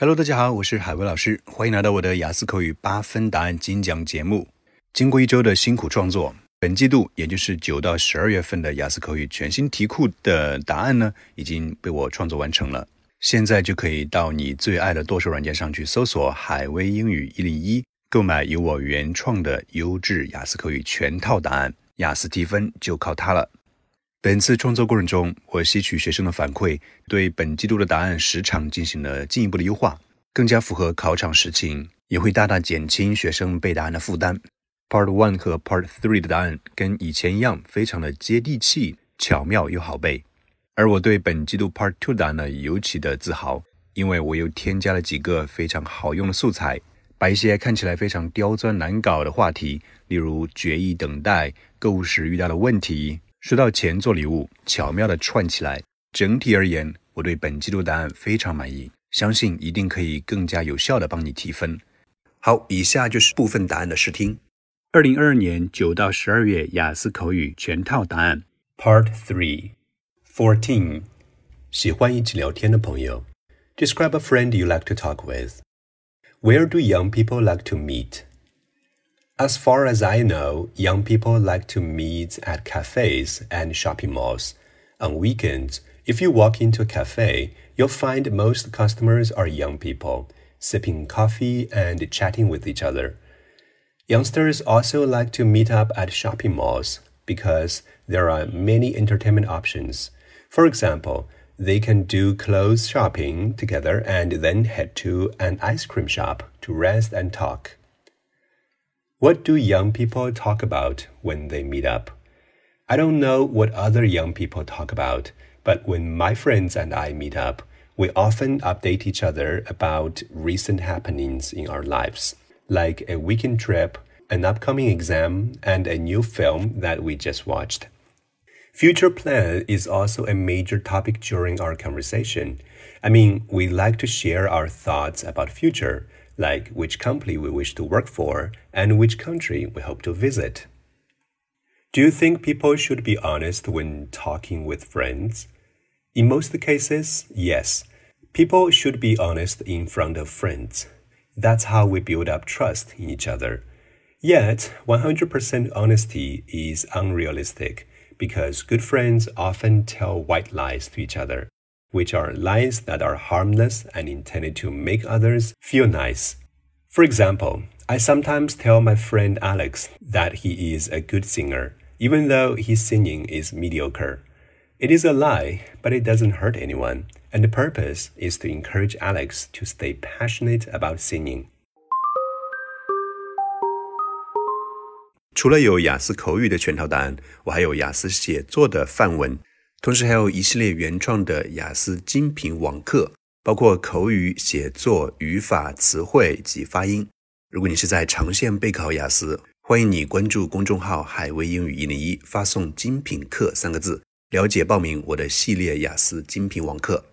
Hello，大家好，我是海威老师，欢迎来到我的雅思口语八分答案精讲节目。经过一周的辛苦创作，本季度也就是九到十二月份的雅思口语全新题库的答案呢，已经被我创作完成了。现在就可以到你最爱的剁手软件上去搜索“海威英语一零一”，购买由我原创的优质雅思口语全套答案，雅思提分就靠它了。本次创作过程中，我吸取学生的反馈，对本季度的答案时长进行了进一步的优化，更加符合考场实情，也会大大减轻学生背答案的负担。Part One 和 Part Three 的答案跟以前一样，非常的接地气、巧妙又好背。而我对本季度 Part Two 答案呢，尤其的自豪，因为我又添加了几个非常好用的素材，把一些看起来非常刁钻难搞的话题，例如决议等待、购物时遇到的问题。收到钱做礼物，巧妙的串起来。整体而言，我对本季度答案非常满意，相信一定可以更加有效的帮你提分。好，以下就是部分答案的试听。二零二二年九到十二月雅思口语全套答案。Part Three Fourteen，喜欢一起聊天的朋友。Describe a friend you like to talk with. Where do young people like to meet? As far as I know, young people like to meet at cafes and shopping malls. On weekends, if you walk into a cafe, you'll find most customers are young people, sipping coffee and chatting with each other. Youngsters also like to meet up at shopping malls because there are many entertainment options. For example, they can do clothes shopping together and then head to an ice cream shop to rest and talk. What do young people talk about when they meet up? I don't know what other young people talk about, but when my friends and I meet up, we often update each other about recent happenings in our lives, like a weekend trip, an upcoming exam, and a new film that we just watched. Future plan is also a major topic during our conversation. I mean, we like to share our thoughts about future like which company we wish to work for and which country we hope to visit. Do you think people should be honest when talking with friends? In most cases, yes. People should be honest in front of friends. That's how we build up trust in each other. Yet, 100% honesty is unrealistic because good friends often tell white lies to each other which are lies that are harmless and intended to make others feel nice. For example, I sometimes tell my friend Alex that he is a good singer, even though his singing is mediocre. It is a lie, but it doesn't hurt anyone, and the purpose is to encourage Alex to stay passionate about singing. 除了有雅思口语的全套答案，我还有雅思写作的范文。同时还有一系列原创的雅思精品网课，包括口语、写作、语法、词汇及发音。如果你是在长线备考雅思，欢迎你关注公众号“海威英语一零一”，发送“精品课”三个字，了解报名我的系列雅思精品网课。